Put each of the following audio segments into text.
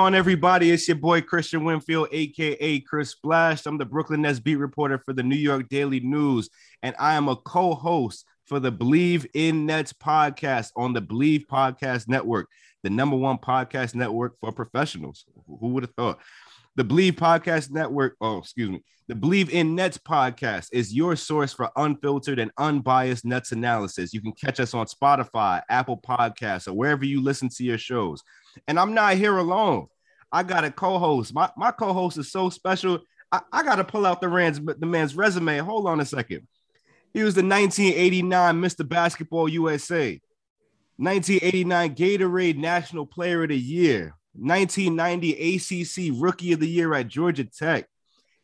On, everybody? It's your boy Christian Winfield, aka Chris Splash. I'm the Brooklyn Nets beat reporter for the New York Daily News, and I am a co-host for the Believe in Nets podcast on the Believe Podcast Network, the number one podcast network for professionals. Who would have thought? The Believe Podcast Network, oh, excuse me, the Believe in Nets podcast is your source for unfiltered and unbiased Nets analysis. You can catch us on Spotify, Apple Podcasts, or wherever you listen to your shows. And I'm not here alone. I got a co-host. My, my co-host is so special. I, I got to pull out the man's the man's resume. Hold on a second. He was the 1989 Mr. Basketball USA, 1989 Gatorade National Player of the Year, 1990 ACC Rookie of the Year at Georgia Tech.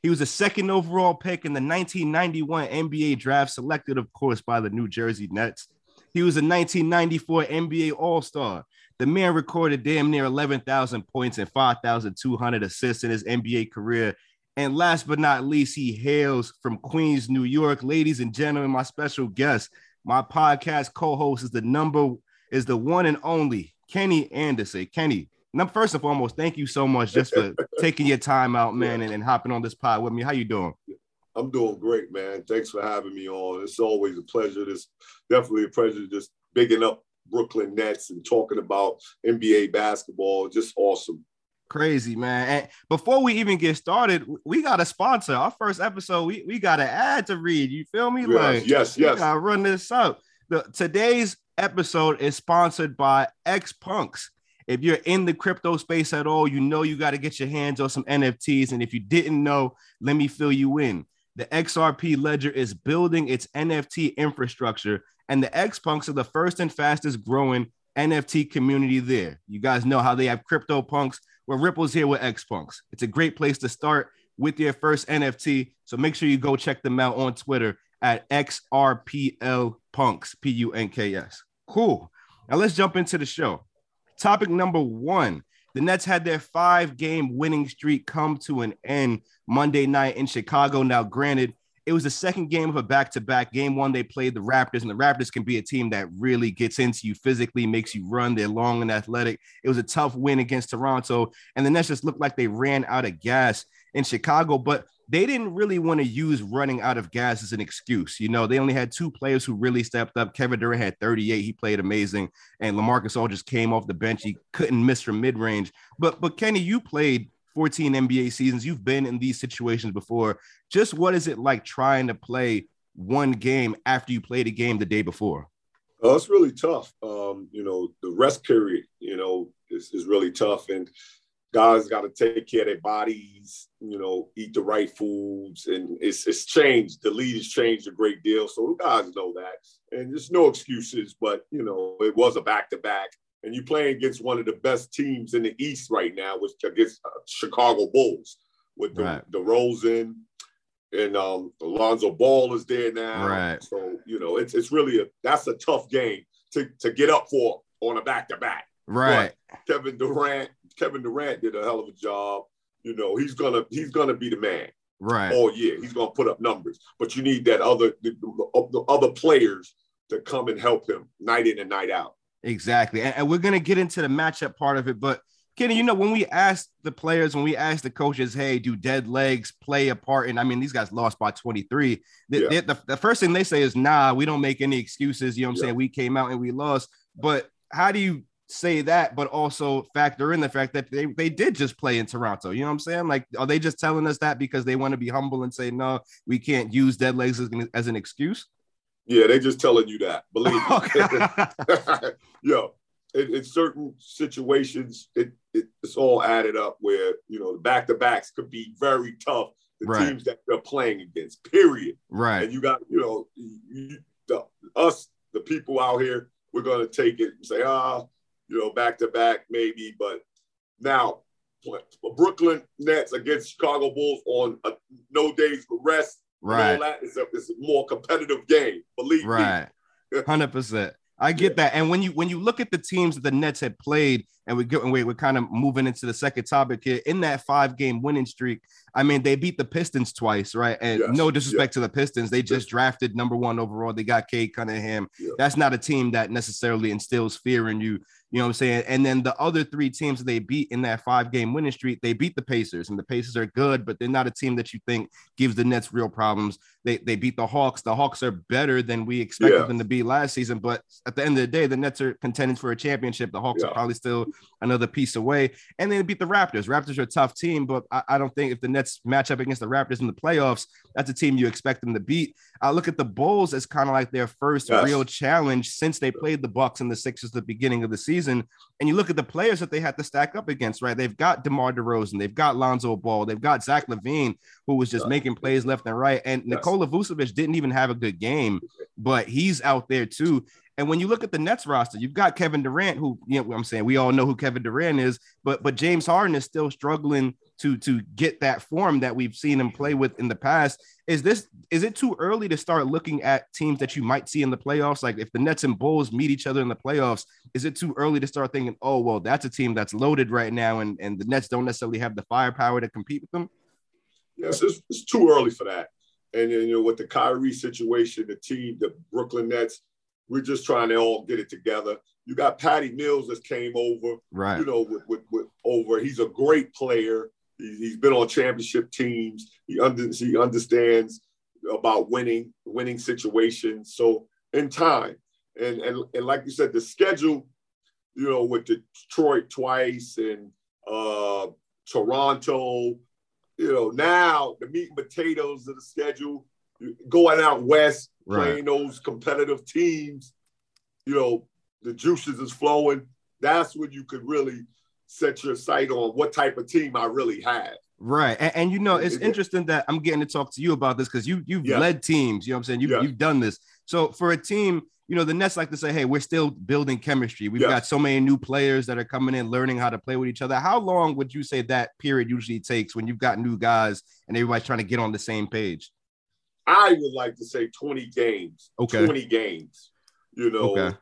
He was a second overall pick in the 1991 NBA draft, selected, of course, by the New Jersey Nets. He was a 1994 NBA All Star. The man recorded damn near 11,000 points and 5,200 assists in his NBA career. And last but not least, he hails from Queens, New York. Ladies and gentlemen, my special guest, my podcast co-host is the number is the one and only Kenny Anderson. Kenny, first and foremost, thank you so much just for taking your time out, man, and, and hopping on this pod with me. How you doing? I'm doing great, man. Thanks for having me on. It's always a pleasure. It's definitely a pleasure just bigging up Brooklyn Nets and talking about NBA basketball. Just awesome. Crazy, man. And before we even get started, we got a sponsor. Our first episode, we, we got an ad to read. You feel me? Yes, like, yes, yes. gotta run this up. The, today's episode is sponsored by X Punks. If you're in the crypto space at all, you know you got to get your hands on some NFTs. And if you didn't know, let me fill you in. The XRP Ledger is building its NFT infrastructure, and the X Punks are the first and fastest growing NFT community there. You guys know how they have crypto punks. Well, Ripple's here with X Punks. It's a great place to start with your first NFT. So make sure you go check them out on Twitter at XRPL Punks, P U N K S. Cool. Now let's jump into the show. Topic number one the Nets had their five game winning streak come to an end Monday night in Chicago. Now, granted, it was the second game of a back to back. Game one, they played the Raptors, and the Raptors can be a team that really gets into you physically, makes you run. They're long and athletic. It was a tough win against Toronto, and the Nets just looked like they ran out of gas in Chicago, but they didn't really want to use running out of gas as an excuse. You know, they only had two players who really stepped up. Kevin Durant had 38. He played amazing. And LaMarcus All just came off the bench. He couldn't miss from mid-range. But but Kenny, you played 14 NBA seasons. You've been in these situations before. Just what is it like trying to play one game after you played a game the day before? Uh, it's really tough. Um, you know, the rest period, you know, is, is really tough. And guys got to take care of their bodies, you know, eat the right foods. And it's, it's changed. The league has changed a great deal. So the guys know that. And there's no excuses, but, you know, it was a back to back. And you're playing against one of the best teams in the East right now, which against uh, Chicago Bulls with the, Right. DeRozan and um, Alonzo Ball is there now. Right. So, you know, it's, it's really a, that's a tough game to, to get up for on a back to back. Right. Kevin Durant, Kevin Durant did a hell of a job. You know, he's gonna he's gonna be the man Right. all year. He's gonna put up numbers, but you need that other the, the, the other players to come and help him night in and night out. Exactly. And, and we're going to get into the matchup part of it. But Kenny, you know, when we asked the players, when we asked the coaches, hey, do dead legs play a part? And I mean, these guys lost by 23. The, Yeah. the, the, first thing they say is, nah, we don't make any excuses. You know what I'm Yeah. saying? We came out and we lost. But how do you say that, but also factor in the fact that they, they did just play in Toronto? You know what I'm saying? Like, are they just telling us that because they want to be humble and say, no, we can't use dead legs as, as an excuse? Yeah, they're just telling you that. Believe me. Yo, in, in certain situations, it, it it's all added up where you know the back to backs could be very tough. The Right. teams that they're playing against, period. Right. And you got you know you, the, us the people out here, we're gonna take it and say ah, you know back to back maybe, but now Brooklyn Nets against Chicago Bulls on a, no days for rest. Right. that. It's a, it's a more competitive game. Believe me. Right. Hundred percent. I get that. And when you when you look at the teams that the Nets had played, and we go and we, we're kind of moving into the second topic here in that five game winning streak. I mean, they beat the Pistons twice, right? And Yes, no disrespect to the Pistons, they just drafted number one overall. They got Cade Cunningham. Yeah. That's not a team that necessarily instills fear in you. You know what I'm saying? And then the other three teams they beat in that five game winning streak, they beat the Pacers, and the Pacers are good, but they're not a team that you think gives the Nets real problems. They they beat the Hawks. The Hawks are better than we expected Yeah. them to be last season, but at the end of the day, the Nets are contending for a championship. The Hawks are probably still another piece away, and they beat the Raptors. Raptors are a tough team, but I, I don't think if the Nets match up against the Raptors in the playoffs, that's a team you expect them to beat. I look at the Bulls as kind of like their first Yes. real challenge since they played the Bucks and the Sixers at the beginning of the season. And you look at the players that they had to stack up against, right? They've got DeMar DeRozan, they've got Lonzo Ball, they've got Zach LaVine, who was just Yeah. making plays left and right. And Yes. Nikola Vucevic didn't even have a good game, but he's out there too. And when you look at the Nets roster, you've got Kevin Durant, who you know I'm saying we all know who Kevin Durant is, but but James Harden is still struggling to to get that form that we've seen him play with in the past. Is this is it too early to start looking at teams that you might see in the playoffs? Like if the Nets and Bulls meet each other in the playoffs, is it too early to start thinking, oh well, that's a team that's loaded right now, and and the Nets don't necessarily have the firepower to compete with them? Yes, it's, it's too early for that. And you know, with the Kyrie situation, the team, the Brooklyn Nets, we're just trying to all get it together. You got Patty Mills that came over, Right. you know, with, with, with over. He's a great player. He, he's been on championship teams. He under, he understands about winning, winning situations. So in time, and and and like you said, the schedule, you know, with Detroit twice and uh Toronto, you know, now the meat and potatoes of the schedule, going out west, Right. playing those competitive teams, you know, the juices is flowing. That's when you could really set your sight on what type of team I really have. Right. And, and you know, it's Yeah. interesting that I'm getting to talk to you about this because you you've Yeah. led teams, you know what I'm saying? You've, Yeah. you've done this. So for a team, you know, the Nets like to say, hey, we're still building chemistry. We've got so many new players that are coming in, learning how to play with each other. How long would you say that period usually takes when you've got new guys and everybody's trying to get on the same page? I would like to say 20 games. Okay. 20 games. You know, Okay.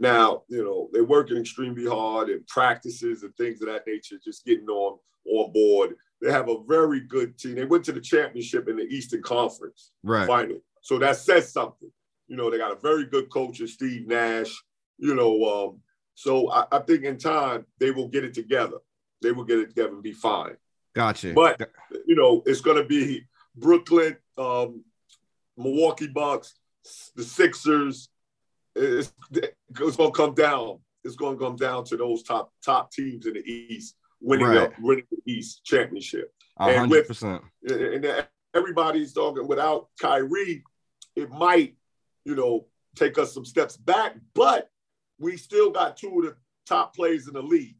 Now, you know, they're working extremely hard in practices and things of that nature, just getting on on board. They have a very good team. They went to the championship in the Eastern Conference Right. final. So that says something. You know, they got a very good coach Steve Nash. You know, um, so I, I think in time they will get it together. They will get it together and be fine. Gotcha. But you know, it's going to be Brooklyn, um, Milwaukee Bucks, the Sixers. It's, it's going to come down. It's going to come down to those top top teams in the East winning Right. the winning the East championship. A and hundred with-. And everybody's talking without Kyrie, it might, you know, take us some steps back. But we still got two of the top players in the league,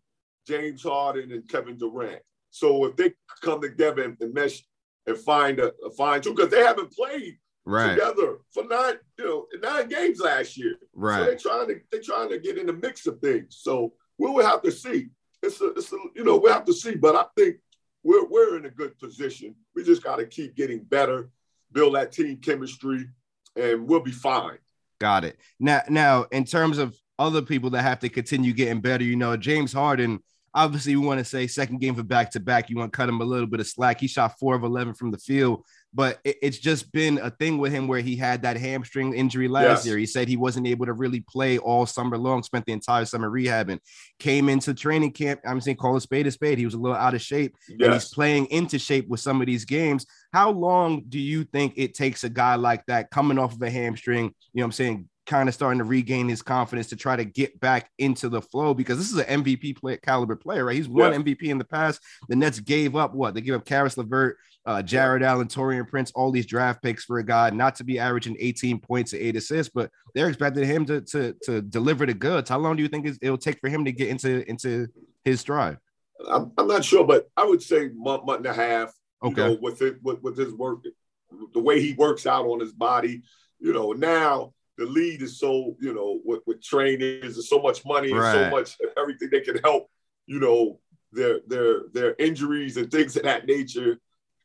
James Harden and Kevin Durant. So if they come together and, and mesh and find a, a fine two, because they haven't played Right. together for nine, you know, nine games last year. So Right. they're trying to they're trying to get in the mix of things. So we will have to see. It's a, it's a, you know we have to see, but I think we're we're in a good position. We just got to keep getting better, build that team chemistry, and we'll be fine. Got it. Now, now, in terms of other people that have to continue getting better, you know, James Harden. Obviously, we want to say second game for back to back. You want to cut him a little bit of slack. He shot four of eleven from the field, but it- it's just been a thing with him where he had that hamstring injury last Yes. year. He said he wasn't able to really play all summer long. Spent the entire summer rehabbing. Came into training camp. I'm saying call a spade a spade. He was a little out of shape and he's playing into shape with some of these games. How long do you think it takes a guy like that coming off of a hamstring, you know what I'm saying, kind of starting to regain his confidence to try to get back into the flow because this is an MVP play, caliber player, right? He's won Yeah. MVP in the past. The Nets gave up what they gave up Caris LeVert, uh, Jarrett Allen, Taurean Prince, all these draft picks for a guy not to be averaging 18 points and eight assists, but they're expecting him to to to deliver the goods. How long do you think it'll take for him to get into into his stride? I'm, I'm not sure, but I would say month, month and a half. You Okay. know, with it, with, with his work, the way he works out on his body. You know, now the lead is so you know with, with trainers, there's so much money and so much everything they can help. You know, their their their injuries and things of that nature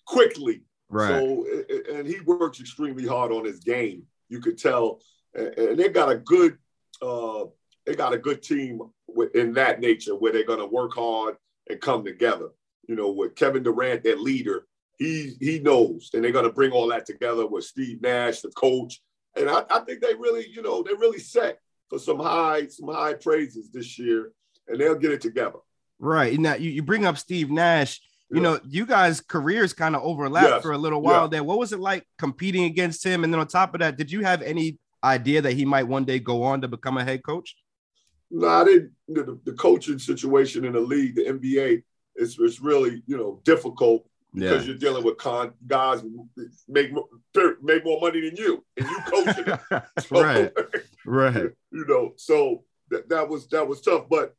quickly. Right. So, and he works extremely hard on his game. You could tell, and they got a good, uh, they got a good team in that nature where they're going to work hard and come together. You know, with Kevin Durant, their leader, he he knows, and they're going to bring all that together with Steve Nash, the coach, and I, I think they really, you know, they're really set for some high some high praises this year, and they'll get it together. Right. Now you, you bring up Steve Nash. You Yeah. know, you guys' careers kind of overlapped Yes. for a little while Yeah. there. What was it like competing against him? And then on top of that, did you have any idea that he might one day go on to become a head coach? No, I didn't. The, the coaching situation in the league, the NBA, is it's really you know difficult because you're dealing with con guys make make more money than you, and you coaching them. So, right. Right. you know, so that, that was that was tough. But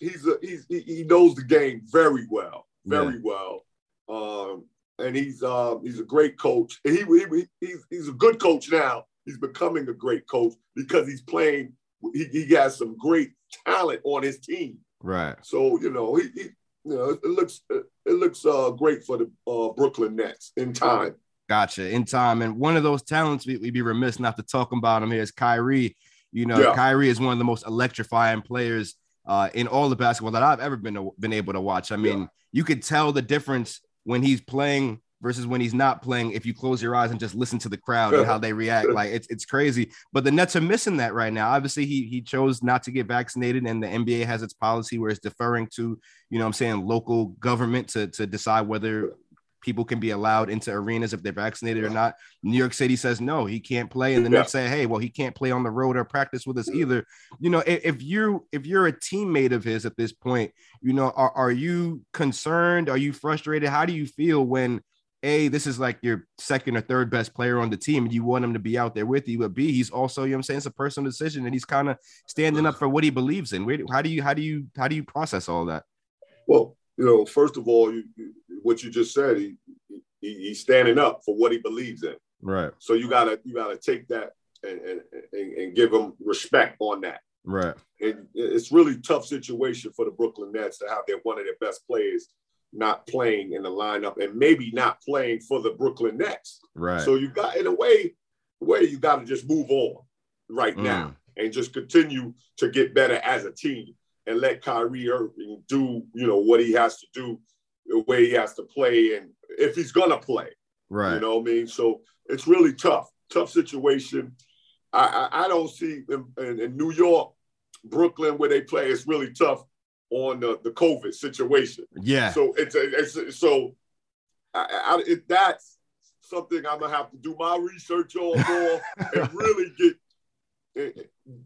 he's a, he's he, he knows the game very well, very well, um, and he's um, he's a great coach. And he, he he's he's a good coach now. He's becoming a great coach because he's playing. He, he has some great talent on his team. Right. So you know, he, he you know, it looks it looks uh, great for the uh, Brooklyn Nets in time. Gotcha. In time. And one of those talents we, would be remiss not to talk about him here is Kyrie. You know, Yeah. Kyrie is one of the most electrifying players uh, in all the basketball that I've ever been been able to watch. I mean, Yeah. you could tell the difference when he's playing versus when he's not playing if you close your eyes and just listen to the crowd and how they react. Like it's it's crazy. But the Nets are missing that right now. Obviously, he he chose not to get vaccinated, and the NBA has its policy where it's deferring to, you know what I'm saying, local government to to decide whether people can be allowed into arenas if they're vaccinated or not. New York City says no, he can't play, and the Yeah. Nets say, hey, well, he can't play on the road or practice with us mm. either. You know, if, if you if you're a teammate of his at this point, you know, are, are you concerned? Are you frustrated? How do you feel when a this is like your second or third best player on the team and you want him to be out there with you but b he's also you know what i'm saying it's a personal decision and he's kind of standing up for what he believes in Where, how do you how do you how do you process all that Well, you know, first of all, you, you, what you just said, he, he he's standing up for what he believes in. right So you gotta you gotta take that and and, and, and give him respect on that. right And it's really tough situation for the Brooklyn Nets to have their one of their best players not playing in the lineup and maybe not playing for the Brooklyn Nets. right So you got in a way, way you got to just move on right Mm. now and just continue to get better as a team and let Kyrie Irving do you know what he has to do, the way he has to play, and if he's gonna play, right you know what I mean. So it's really tough, tough situation. I I, I don't see in, in, in New York, Brooklyn where they play. It's really tough on the the COVID situation. yeah So it's, it's so I, I, it, that's something I'm gonna have to do my research on more and really get eh,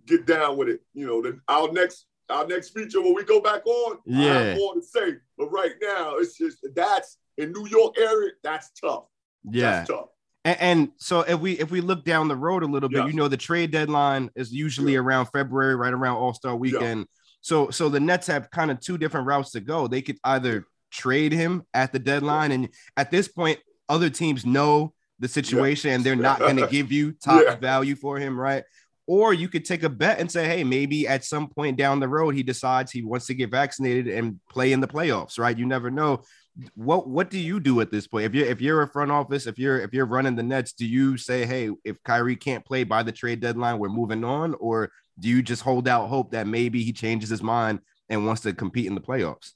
get down with it. You know, the, our next our next feature when we go back on, I Yeah. have more to say. But right now, it's just that's in New York area. That's tough. yeah That's tough. And, and so if we if we look down the road a little bit, you know, the trade deadline is usually Yeah. around February, right around All Star Weekend. So so the Nets have kind of two different routes to go. They could either trade him at the deadline, and at this point, other teams know the situation and they're not going to give you top Yeah. value for him, right? Or you could take a bet and say, hey, maybe at some point down the road he decides he wants to get vaccinated and play in the playoffs, right? You never know what what do you do at this point? If you're if you're a front office, if you're if you're running the Nets, do you say, hey, if Kyrie can't play by the trade deadline, we're moving on, or do you just hold out hope that maybe he changes his mind and wants to compete in the playoffs?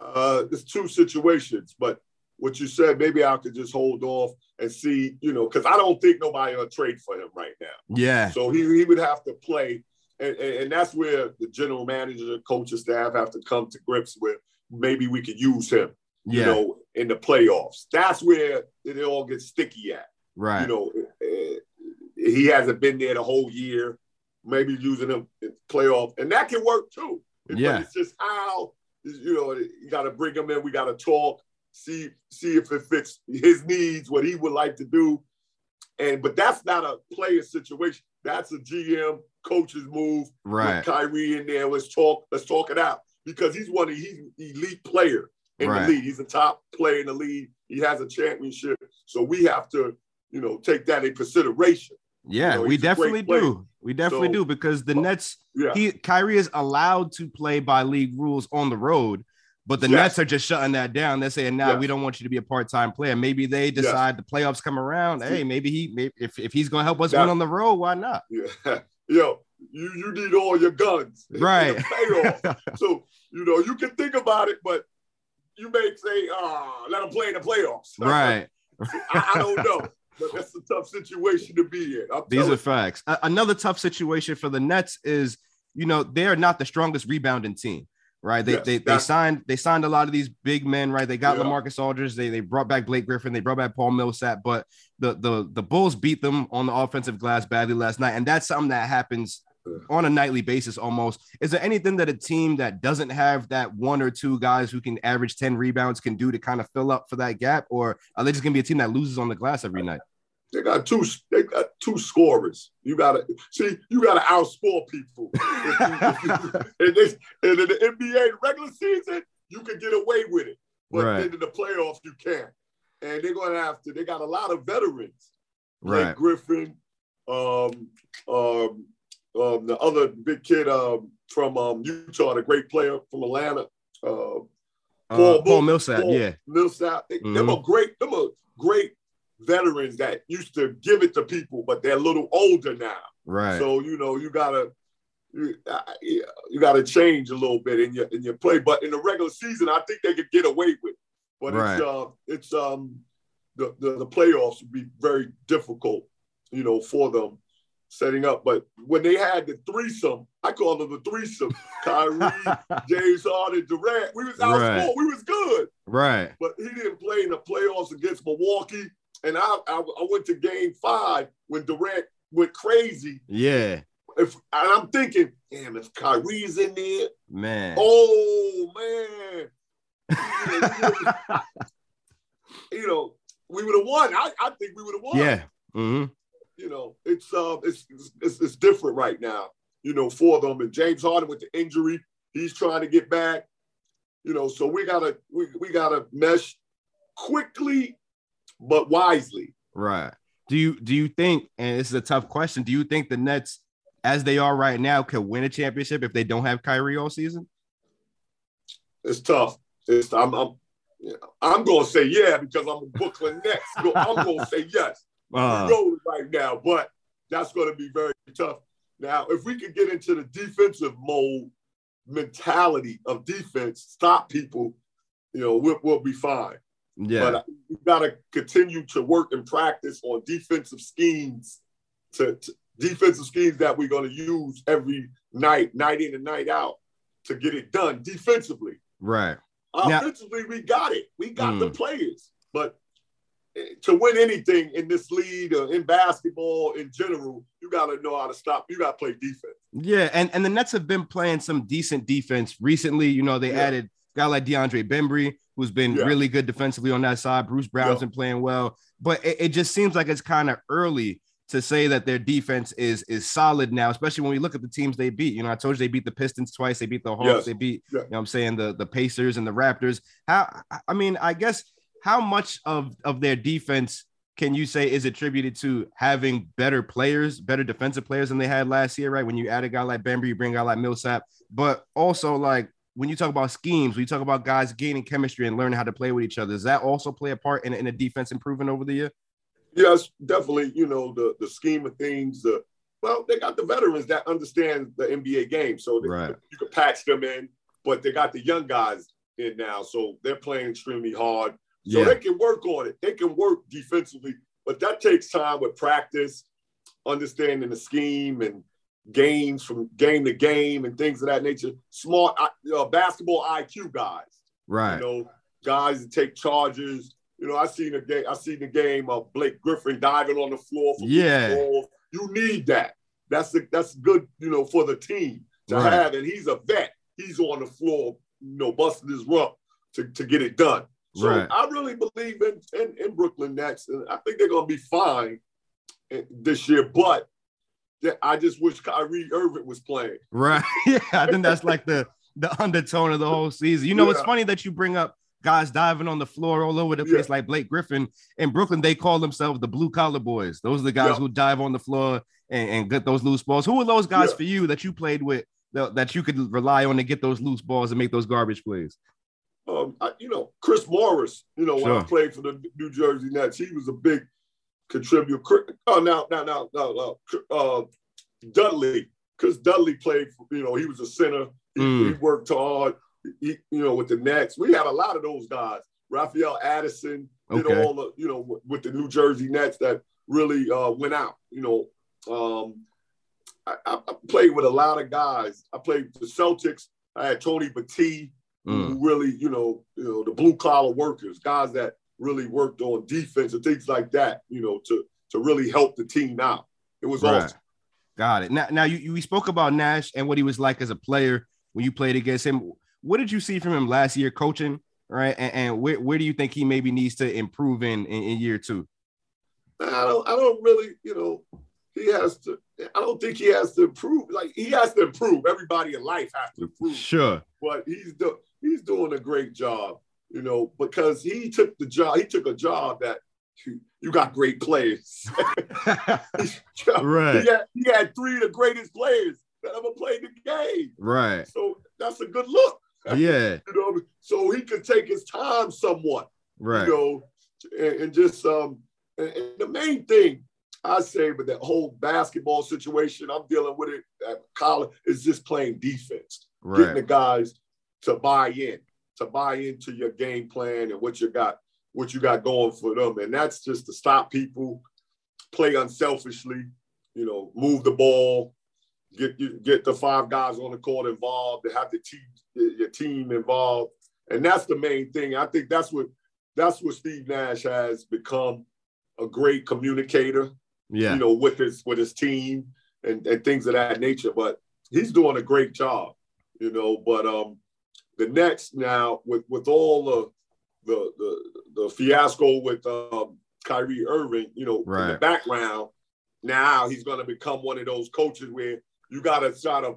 Uh, it's two situations, but what you said, maybe I could just hold off and see, you know, because I don't think nobody will trade for him right now. Yeah, So he, he would have to play. And, and, and that's where the general manager, the coaching staff have to come to grips with maybe we could use him, you yeah, know, in the playoffs. That's where it all gets sticky at. right. You know, eh, he hasn't been there the whole year. Maybe using him in playoff, and that can work too. But Yeah. it's just how you know you got to bring him in. We got to talk, see see if it fits his needs, what he would like to do. And but that's not a player situation. That's a GM coach's move. Right. With Kyrie in there. Let's talk. Let's talk it out because he's one of he's elite player in Right. the league. He's a top player in the league. He has a championship. So we have to, you know, take that in consideration. Yeah, You know, we he's a great definitely do. We definitely So- do because the Nets, Yeah. he Kyrie is allowed to play by league rules on the road, but the. Nets are just shutting that down. They're saying, "Nah, Yes. we don't want you to be a part-time player." Maybe they decide the playoffs come around. Hey, maybe he, maybe if, if he's gonna help us That- win on the road, why not? yeah. Yo, you you need all your guns. Right. so, you know, you can think about it, but you may say, ah, let him play in the playoffs. right. I, I don't know. But that's a tough situation to be in. I'm These are facts. A- another tough situation for the Nets is, you know, they are not the strongest rebounding team, right? They Yes, they, they signed they signed a lot of these big men, right? They got Yeah. LaMarcus Aldridge, they they brought back Blake Griffin, they brought back Paul Millsap, but the the the Bulls beat them on the offensive glass badly last night, and that's something that happens on a nightly basis almost. Is there anything that a team that doesn't have that one or two guys who can average 10 rebounds can do to kind of fill up for that gap, or are they just gonna be a team that loses on the glass every night? They got two. They got two scorers. You gotta see. You gotta outscore people. If you- if you- and, and in the NBA regular season, you can get away with it, but Right. then in the playoffs, you can't. And they're gonna have to. They got a lot of veterans. Blake Right. Griffin, um, um, um, the other big kid um, from um, Utah, the great player from Atlanta, uh, Uh, Paul- Paul Millsap, Paul yeah. Millsap. They, Them Mhm. are great. Them are a great veterans that used to give it to people, but they're a little older now. Right. So you know you gotta you, you gotta change a little bit in your in your play. But in the regular season, I think they could get away with. it. But Right. it's uh, it's um the, the the playoffs would be very difficult, you know, for them setting up. But when they had the threesome, I call them the threesome. Kyrie, James Harden, Durant, we was outscored. Right. We was good right. but he didn't play in the playoffs against Milwaukee. And I, I, I went to game five when Durant went crazy. Yeah. If and I'm thinking, damn, if Kyrie's in there, Man. oh man, you know, we would have won. I, I think we would have won. yeah. hmm You know, it's um, it's, it's it's different right now. You know, for them and James Harden with the injury, he's trying to get back. You know, so we gotta we, we gotta mesh quickly but wisely. Right. Do you do you think, and this is a tough question, do you think the Nets, as they are right now, could win a championship if they don't have Kyrie all season? It's tough. It's I'm I'm I'm gonna say yeah because I'm a Brooklyn Nets. I'm gonna say yes. Uh, we right now, but that's gonna be very tough. Now, if we could get into the defensive mode mentality of defense, stop people, you know, we'll, we'll be fine. Yeah. But we got to continue to work and practice on defensive schemes, to, to defensive schemes that we're going to use every night, night in and night out, to get it done defensively. right. Now- Offensively, we got it. We got the Mm. players, but eh, to win anything in this league or in basketball in general, you got to know how to stop. You got to play defense. Yeah, and, and the Nets have been playing some decent defense recently. You know, they Yeah. added a guy like DeAndre Bembry, who's been Yeah. really good defensively on that side. Bruce Brown's Yeah. been playing well, but it, it just seems like it's kind of early to say that their defense is is solid now, especially when we look at the teams they beat. You know, I told you they beat the Pistons twice, they beat the Hawks, Yes. they beat, Yeah. you know what I'm saying, the, the Pacers and the Raptors. How I mean, I guess how much of, of their defense can you say is attributed to having better players, better defensive players than they had last year, right? When you add a guy like Bembry, you bring a guy like Millsap, but also like when you talk about schemes, when you talk about guys gaining chemistry and learning how to play with each other, does that also play a part in, in a defense improving over the year? Yes, definitely. You know the the scheme of things. The well, they got the veterans that understand the NBA game, so they, Right. you can patch them in. But they got the young guys in now, so they're playing extremely hard. So Yeah. they can work on it. They can work defensively, but that takes time with practice, understanding the scheme and games from game to game and things of that nature. Smart uh, basketball IQ guys. Right. You know, guys that take charges. You know, I seen the game. I seen the game of Blake Griffin diving on the floor. For Yeah. you need that. That's the, that's good, you know, for the team to Right. have. And he's a vet. He's on the floor, you know, busting his rump to, to get it done. So Right. I really believe in, in in Brooklyn Nets, and I think they're gonna be fine this year. But yeah, I just wish Kyrie Irving was playing. Right. Yeah, I think that's like the the undertone of the whole season. You know, it's funny that you bring up guys diving on the floor all over the place, like Blake Griffin. In Brooklyn, they call themselves the blue collar boys. Those are the guys Yeah. who dive on the floor and, and get those loose balls. Who are those guys Yeah. for you that you played with that, that you could rely on to get those loose balls and make those garbage plays? Um, I, you know, Chris Morris. You know, when I played for the New Jersey Nets, he was a big contributor. Chris- Oh, now, now, now, now, uh, Dudley. because Dudley played. For, you know, he was a center. He, Mm. he worked hard. He, you know, with the Nets, we had a lot of those guys. Rafael Addison did Okay. all the, you know, with, the New Jersey Nets that really uh, went out. You know, um, I, I played with a lot of guys. I played with the Celtics. I had Tony Battie, Mm. who really, you know, you know, the blue collar workers, guys that really worked on defense and things like that, you know, to to really help the team out. It was Right. awesome. Got it. Now, now you, you we spoke about Nash and what he was like as a player when you played against him. What did you see from him last year coaching? Right. And, and where, where do you think he maybe needs to improve in, in, in year two? I don't, I don't really, you know, he has to. I don't think he has to improve. Like he has to improve. Everybody in life has to improve. Sure. but he's do, he's doing a great job, you know, because he took the job. He took a job that you, got great players. Right. He had, he had three of the greatest players that ever played the game. right. So that's a good look, Yeah. you know. So he could take his time somewhat, Right. you know, and, and just um. And, and the main thing I say with that whole basketball situation, I'm dealing with it at college, is just playing defense getting the guys to buy in, to buy into your game plan and what you got, what you got going for them. And that's just to stop people, play unselfishly, you know, move the ball, get you get the five guys on the court involved, to have the team your team involved. And that's the main thing. I think that's what that's what Steve Nash has become a great communicator Yeah. you know, with his with his team and, and things of that nature. But he's doing a great job, you know. But um the Nets now with with all the the the, the fiasco with um Kyrie Irving, you know, in the background, now he's gonna become one of those coaches where you gotta try to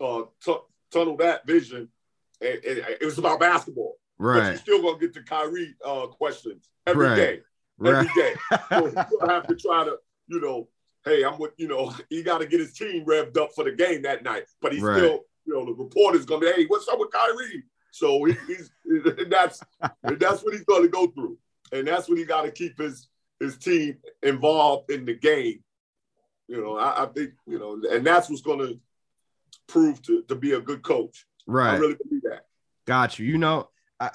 uh tu- tunnel that vision. And, and it was about basketball. right? But you're still gonna get the Kyrie uh questions every Right. day every Right. day. So he's gonna have to try to, you know, hey, I'm with, you know, he got to get his team revved up for the game that night. But he's Right. still, you know, the reporter's gonna be, hey, what's up with Kyrie? So he, he's and that's and that's what he's gonna go through, and that's what he got to keep his his team involved in the game. You know, I, I think you know, and that's what's gonna prove to to be a good coach. I Right. really believe that. Got you. You know,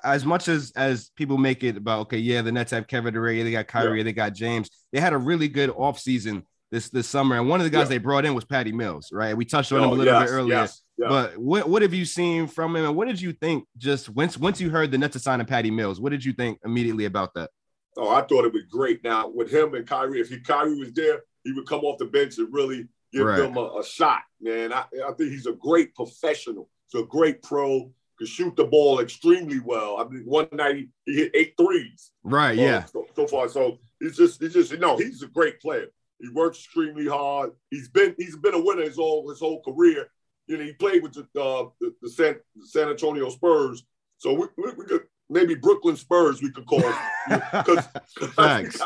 as much as as people make it about okay, yeah, the Nets have Kevin Durant, they got Kyrie, they got James. They had a really good offseason this this summer, and one of the guys Yeah. they brought in was Patty Mills. Right, we touched on him oh, a Oh, little yes, bit earlier. yes, yes. But what what have you seen from him, and what did you think just once once you heard the Nets signing Patty Mills? What did you think immediately about that? Oh, I thought it was great. Now with him and Kyrie, if he Kyrie was there, he would come off the bench and really give Right. them a, a shot. Man, I, I think he's a great professional. He's a great pro. Could shoot the ball extremely well. I mean, one night he, he hit eight threes. Right. Yeah. So, so far, so he's just he's just you no. He's a great player. He works extremely hard. He's been he's been a winner his whole his whole career. You know, he played with the uh, the, the San, San Antonio Spurs. So we, we, we could maybe Brooklyn Spurs we could call because Facts.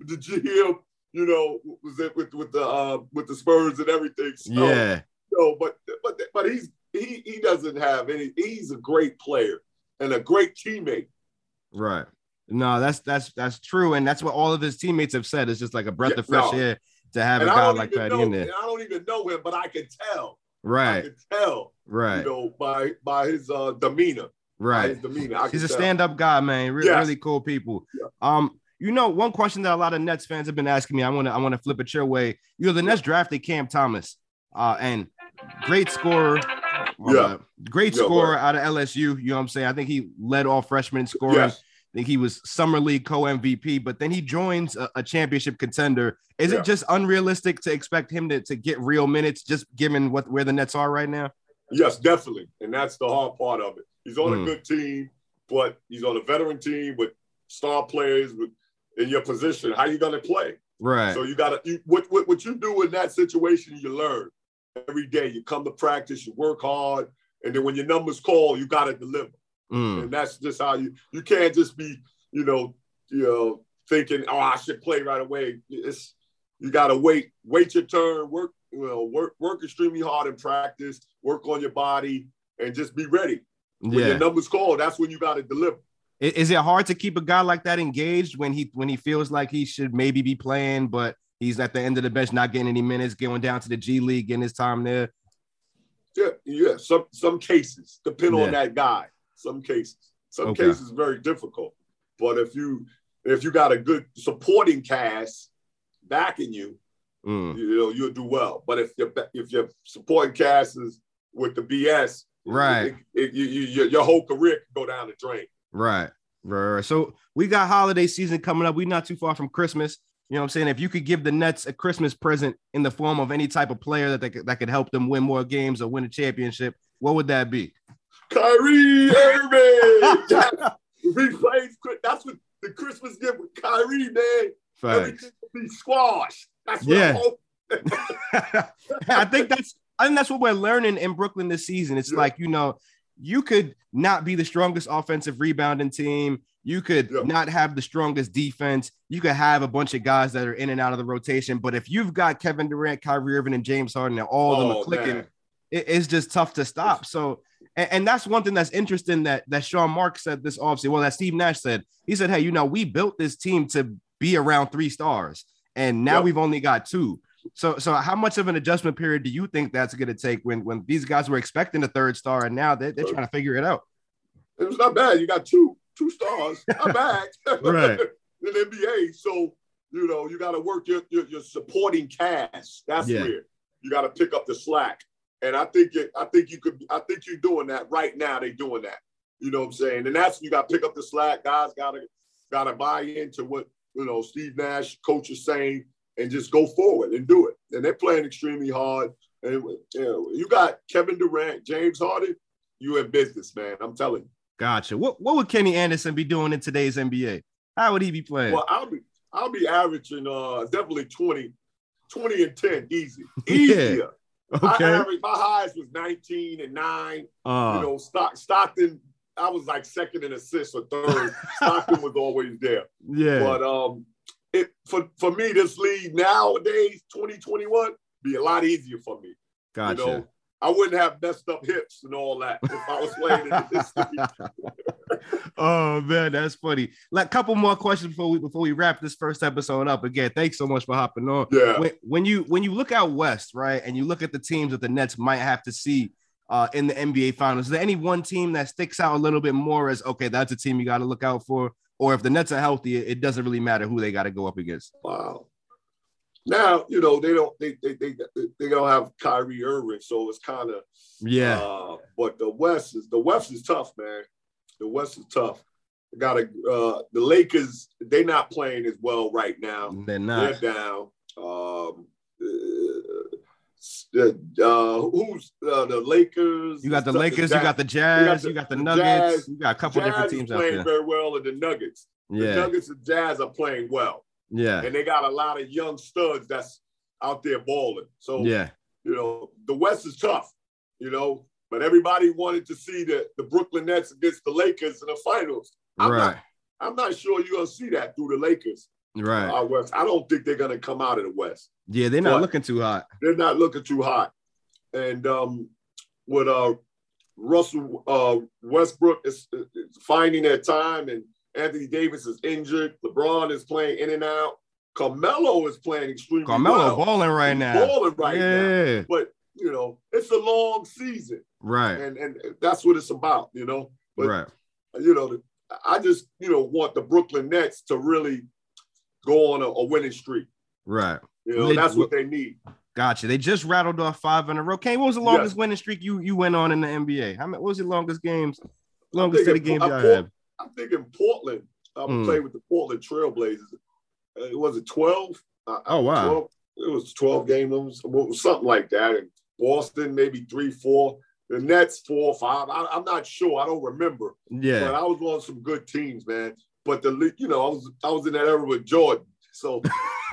the GM, you know, was it with with the uh, with the Spurs and everything. So, yeah. So, but but but he's he he doesn't have any. He's a great player and a great teammate. Right. No, that's that's that's true, and that's what all of his teammates have said. It's just like a breath Yeah, of fresh no. air to have And a I guy like Patty know. in there. I don't even know him, but I can tell. I Right. can tell. Right. You know, by by his uh, demeanor. Right. his demeanor. He's a tell. stand-up guy, man. Re- Yes. Really cool people. Yeah. Um, you know, one question that a lot of Nets fans have been asking me, I want to I want to flip it your way. You know, the Nets drafted Cam Thomas, uh, and great scorer. Yeah. uh, great Yeah, scorer right. out of LSU. You know what I'm saying? I think he led all freshmen in scoring. Yes. Think he was summer league co MVP, but then he joins a, a championship contender. Is Yeah. it just unrealistic to expect him to, to get real minutes, just given what where the Nets are right now? Yes, definitely. And that's the hard part of it. He's on Mm. a good team, but he's on a veteran team with star players with in your position. How you gonna play? Right. So you gotta you, what, what what you do in that situation, you learn every day. You come to practice, you work hard, and then when your numbers call, you gotta deliver. Mm, And that's just how you you can't just be, you know, you know, thinking, oh, I should play right away. It's you gotta wait, wait your turn, work, you know, work, work extremely hard in practice, work on your body, and just be ready. When yeah. your numbers call, that's when you gotta deliver. Is it hard to keep a guy like that engaged when he when he feels like he should maybe be playing, but he's at the end of the bench, not getting any minutes, going down to the G League, getting his time there? Yeah, yeah. Some some cases depend Yeah. on that guy. Some cases, some Okay. cases very difficult. But if you if you got a good supporting cast backing you, Mm, you know you'll do well. But if your if your supporting cast is with the BS, Right. it- it- you, you, your, your whole career can go down the drain. right. Right. right. So we got holiday season coming up. We're not too far from Christmas. You know what I'm saying? If you could give the Nets a Christmas present in the form of any type of player that they could, that could help them win more games or win a championship, what would that be? Kyrie Irving, That's- if he that's what the Christmas gift with Kyrie, man. Facts. Everything will be squashed. That's what Yeah. I. I think that's I think that's what we're learning in Brooklyn this season. It's Yeah. like, you know, you could not be the strongest offensive rebounding team. You could Yeah. not have the strongest defense. You could have a bunch of guys that are in and out of the rotation. But if you've got Kevin Durant, Kyrie Irving, and James Harden, and all of them are Oh, clicking, man. it's just tough to stop. So, and, and that's one thing that's interesting that that Sean Marks said this offseason. Well, that Steve Nash said. He said, "Hey, you know, we built this team to be around three stars, and now Yep. we've only got two. So, so how much of an adjustment period do you think that's going to take when when these guys were expecting a third star and now they're, they're trying to figure it out? It was not bad. You got two two stars. Not bad. Right. In the NBA. So, you know, you got to work your, your, your supporting cast. That's Yeah. where you got to pick up the slack. And I think it, I think you could I think you're doing that right now. They're doing that. You know what I'm saying? And that's you got to pick up the slack. Guys gotta gotta buy into what you know Steve Nash, coach is saying, and just go forward and do it. And they're playing extremely hard. And you know, you got Kevin Durant, James Harden, you in business, man. I'm telling you. Gotcha. What what would Kenny Anderson be doing in today's NBA? How would he be playing? Well, I'll be I'll be averaging uh definitely 20, 20 and 10, easy. Yeah. Easier. I okay. average, my highs was 19 and 9. Uh, you know, Stock, Stockton, I was like second in assists or third. Stockton was always there. yeah. But um it for, for me, this league nowadays, 2021, be a lot easier for me. gotcha. You know, I wouldn't have messed up hips and all that if I was playing in this league. oh man, that's funny. Like, a couple more questions before we before we wrap this first episode up. Again, thanks so much for hopping on. Yeah. When, when you when you look out west, right, and you look at the teams that the Nets might have to see uh, in the NBA Finals, is there any one team that sticks out a little bit more as okay, that's a team you got to look out for? Or if the Nets are healthy, it, it doesn't really matter who they got to go up against. Wow. Now you know they don't they they they, they don't have Kyrie Irving, so it's kind of Yeah, Uh, but the West is the West is tough, man. The West is tough. Got to uh, the Lakers. They're not playing as well right now. they're not. They're down. Um, uh, uh, who's uh, the Lakers? You got the Lakers, you got the Jazz, you got the, the Nuggets, Jazz. you got a couple Jazz different teams out playing there. very well, and the Nuggets. The Nuggets and Jazz are playing well, yeah, and they got a lot of young studs that's out there balling. So yeah. you know, the West is tough, you know, but everybody wanted to see the, the Brooklyn Nets against the Lakers in the finals. I'm Right, not I'm not sure you're gonna see that through the Lakers right. out west. I don't think they're gonna come out of the West. Yeah, they're not looking too hot. They're not looking too hot. And um with uh Russell uh Westbrook is, is finding that time and Anthony Davis is injured. LeBron is playing in and out. Carmelo is playing extremely Carmelo well. balling right He's now. balling right now. But you know, it's a long season. right, and and that's what it's about, you know. But right. you know, I just you know want the Brooklyn Nets to really go on a, a winning streak. Right. You know, They- that's what they need. Gotcha. They just rattled off five in a row. Kane, what was the longest winning streak you you went on in the NBA? How many? What was your longest games? Longest set of games I'm y'all Port- had? I'm thinking Portland. I Mm. played with the Portland Trailblazers. Uh, It was it twelve? Uh, Oh, wow. 12, it was twelve games, it was- was something like that. And Boston maybe three, four. The Nets four, five. I, I'm not sure. I don't remember. Yeah. But. I was on some good teams, man. But the you know I was I was in that era with Jordan, so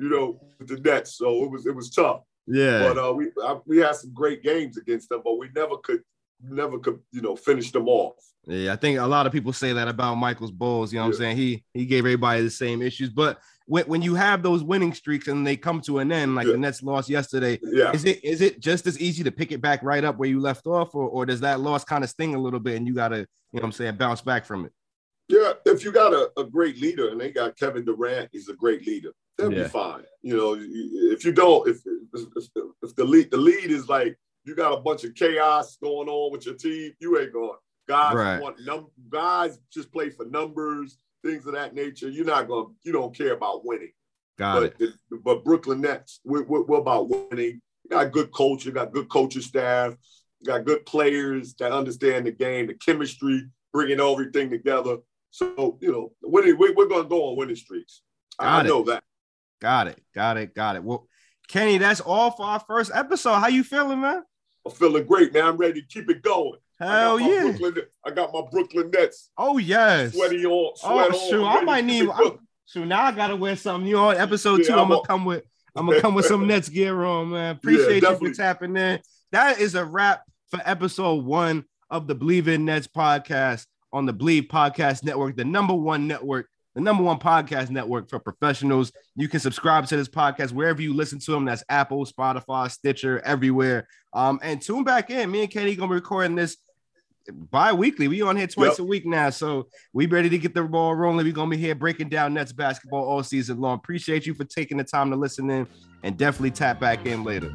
you know the Nets. So it was it was tough. yeah. But uh, we I, we had some great games against them, but we never could never could you know finish them off. Yeah, I think a lot of people say that about Michael's Bulls. You know what I'm saying? He he gave everybody the same issues. But when, when you have those winning streaks and they come to an end, like Yeah. the Nets lost yesterday, Yeah. is it is it just as easy to pick it back right up where you left off, or, or does that loss kind of sting a little bit and you gotta, you know what I'm saying, bounce back from it? Yeah, if you got a, a great leader, and they got Kevin Durant, he's a great leader. They'll Yeah. be fine. You know, if you don't, if if, if, if the lead the lead is like you got a bunch of chaos going on with your team, you ain't going. Guys Right. want num guys just play for numbers, things of that nature. You're not going. You don't care about winning. Got it. but the, but Brooklyn Nets, we're, we're, we're about winning. You got good culture, got good coaching staff, you got good players that understand the game, the chemistry, bringing everything together. So you know, winning, we, we're going to go on winning streaks. I, Got I it. know that. Got it. Got it. Got it. Well, Kenny, that's all for our first episode. How you feeling, man? I'm feeling great, man. I'm ready to keep it going. Hell I yeah. Brooklyn, I got my Brooklyn Nets Oh yes. sweaty on. Oh, Sweat on. shoot, I'm I might need- So now I gotta wear something. You on episode Yeah, two, I'm I'm gonna come with I'm gonna come with some Nets gear on, man. Appreciate you for tapping in. That is a wrap for episode one of the Bleav in Nets podcast on the Bleav Podcast Network, the number one network, the number one podcast network for professionals. You can subscribe to this podcast wherever you listen to them. That's Apple, Spotify, Stitcher, everywhere. Um, and tune back in. Me and Kenny gonna be recording this bi-weekly. We on here twice Yep. a week now. So we ready to get the ball rolling. We're gonna be here breaking down Nets basketball all season long. Appreciate you for taking the time to listen in and definitely tap back in later.